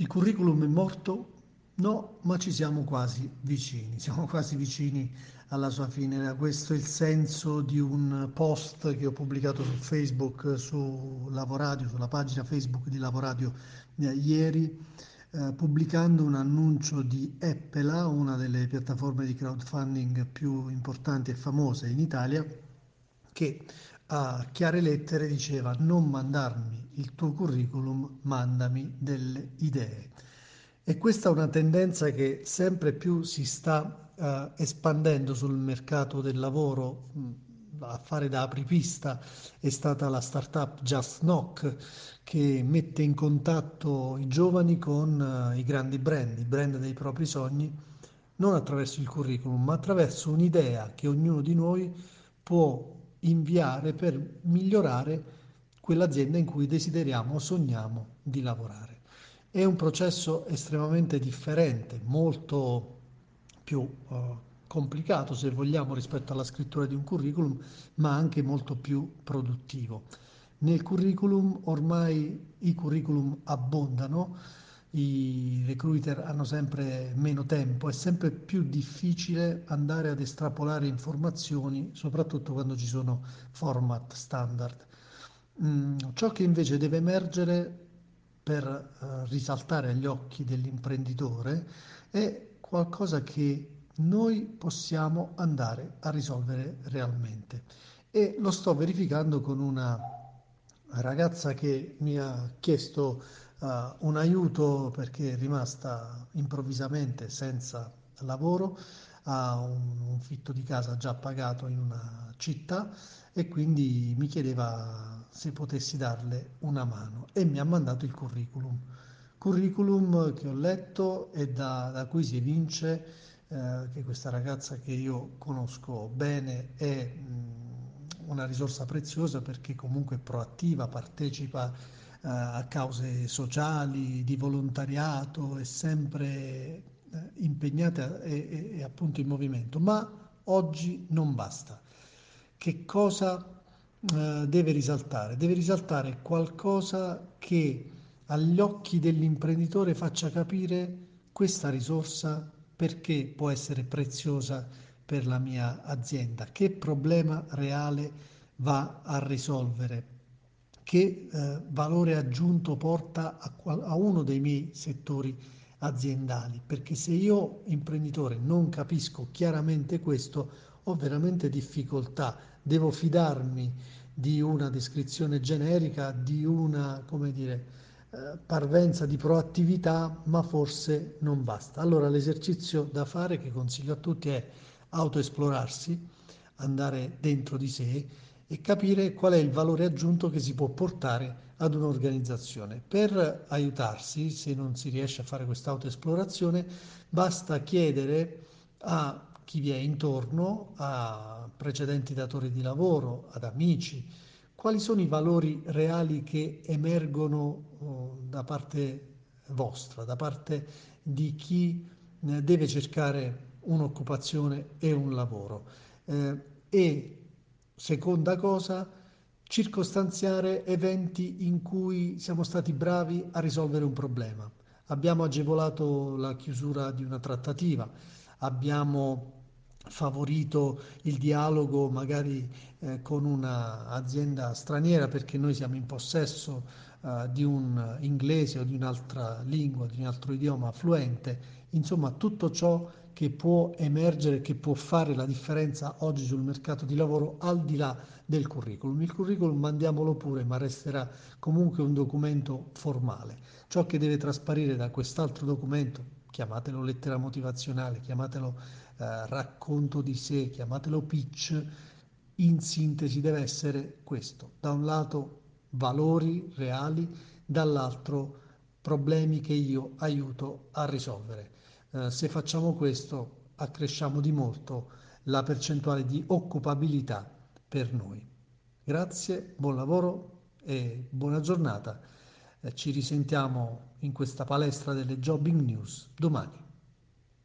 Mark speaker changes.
Speaker 1: Il curriculum è morto? No, ma ci siamo quasi vicini, siamo quasi vicini alla sua fine. Questo è il senso di un post che ho pubblicato su Facebook, su Lavoradio, sulla pagina Facebook di Lavoradio eh, ieri, eh, pubblicando un annuncio di Eppela, una delle piattaforme di crowdfunding più importanti e famose in Italia, che a chiare lettere diceva non mandarmi il tuo curriculum, mandami delle idee. E questa è una tendenza che sempre più si sta uh, espandendo sul mercato del lavoro. A fare da apripista è stata la startup Just Knock che mette in contatto i giovani con uh, i grandi brand, i brand dei propri sogni, non attraverso il curriculum, ma attraverso un'idea che ognuno di noi può inviare per migliorare quell'azienda in cui desideriamo o sogniamo di lavorare. È un processo estremamente differente, molto più uh, complicato se vogliamo rispetto alla scrittura di un curriculum, ma anche molto più produttivo. Nel curriculum ormai i curriculum abbondano, i recruiter hanno sempre meno tempo, è sempre più difficile andare ad estrapolare informazioni, soprattutto quando ci sono format standard. Mm, ciò che invece deve emergere per eh, risaltare agli occhi dell'imprenditore è qualcosa che noi possiamo andare a risolvere realmente. E lo sto verificando con una ragazza che mi ha chiesto uh, un aiuto perché è rimasta improvvisamente senza lavoro, ha un, un fitto di casa già pagato in una città e quindi mi chiedeva se potessi darle una mano e mi ha mandato il curriculum. Curriculum che ho letto e da, da cui si evince eh, che questa ragazza che io conosco bene è mh, una risorsa preziosa perché comunque è proattiva, partecipa eh, a cause sociali, di volontariato, è sempre eh, impegnata e, e, e appunto in movimento, ma oggi non basta che cosa eh, deve risaltare? Deve risaltare qualcosa che agli occhi dell'imprenditore faccia capire questa risorsa perché può essere preziosa per la mia azienda, che problema reale va a risolvere, che eh, valore aggiunto porta a, a uno dei miei settori aziendali, perché se io imprenditore non capisco chiaramente questo, ho veramente difficoltà. Devo fidarmi di una descrizione generica, di una, come dire, eh, parvenza di proattività, ma forse non basta. Allora l'esercizio da fare che consiglio a tutti è autoesplorarsi, andare dentro di sé e capire qual è il valore aggiunto che si può portare ad un'organizzazione. Per aiutarsi, se non si riesce a fare questa autoesplorazione, basta chiedere a chi vi è intorno, a precedenti datori di lavoro, ad amici, quali sono i valori reali che emergono oh, da parte vostra, da parte di chi eh, deve cercare un'occupazione e un lavoro. Eh, e seconda cosa, circostanziare eventi in cui siamo stati bravi a risolvere un problema. Abbiamo agevolato la chiusura di una trattativa, abbiamo favorito il dialogo magari eh, con un'azienda straniera perché noi siamo in possesso eh, di un inglese o di un'altra lingua, di un altro idioma fluente, insomma tutto ciò che può emergere, che può fare la differenza oggi sul mercato di lavoro al di là del curriculum. Il curriculum mandiamolo pure, ma resterà comunque un documento formale. Ciò che deve trasparire da quest'altro documento, chiamatelo lettera motivazionale, chiamatelo eh, racconto di sé, chiamatelo pitch, in sintesi deve essere questo. Da un lato valori reali, dall'altro problemi che io aiuto a risolvere. Eh, se facciamo questo accresciamo di molto la percentuale di occupabilità per noi. Grazie, buon lavoro e buona giornata. Eh, ci risentiamo in questa palestra delle Jobbing News domani.